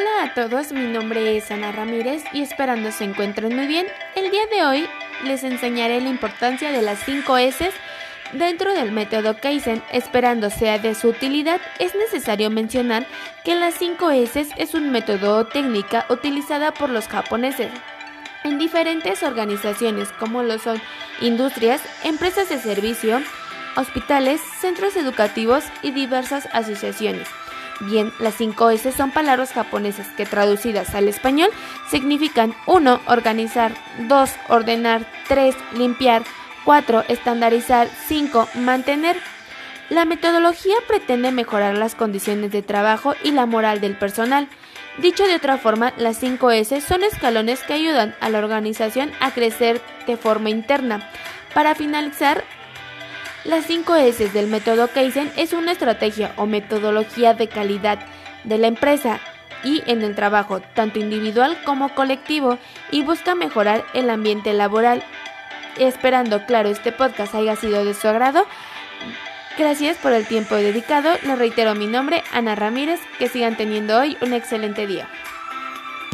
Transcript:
Hola a todos, mi nombre es Ana Ramírez y esperando se encuentren muy bien. El día de hoy les enseñaré la importancia de las 5 S Dentro del método Kaizen, esperando sea de su utilidad, es necesario mencionar que las 5 S es un método o técnica utilizada por los japoneses en diferentes organizaciones como lo son industrias, empresas de servicio, hospitales, centros educativos y diversas asociaciones. Bien, las 5 S son palabras japonesas que traducidas al español significan 1. Organizar, 2. Ordenar, 3. Limpiar, 4. Estandarizar, 5. Mantener. La metodología pretende mejorar las condiciones de trabajo y la moral del personal. Dicho de otra forma, las 5 S son escalones que ayudan a la organización a crecer de forma interna. Para finalizar, las 5 S del método Kaizen es una estrategia o metodología de calidad de la empresa y en el trabajo, tanto individual como colectivo, y busca mejorar el ambiente laboral. Esperando, claro, este podcast haya sido de su agrado. Gracias por el tiempo dedicado. Les reitero mi nombre, Ana Ramírez. Que sigan teniendo hoy un excelente día.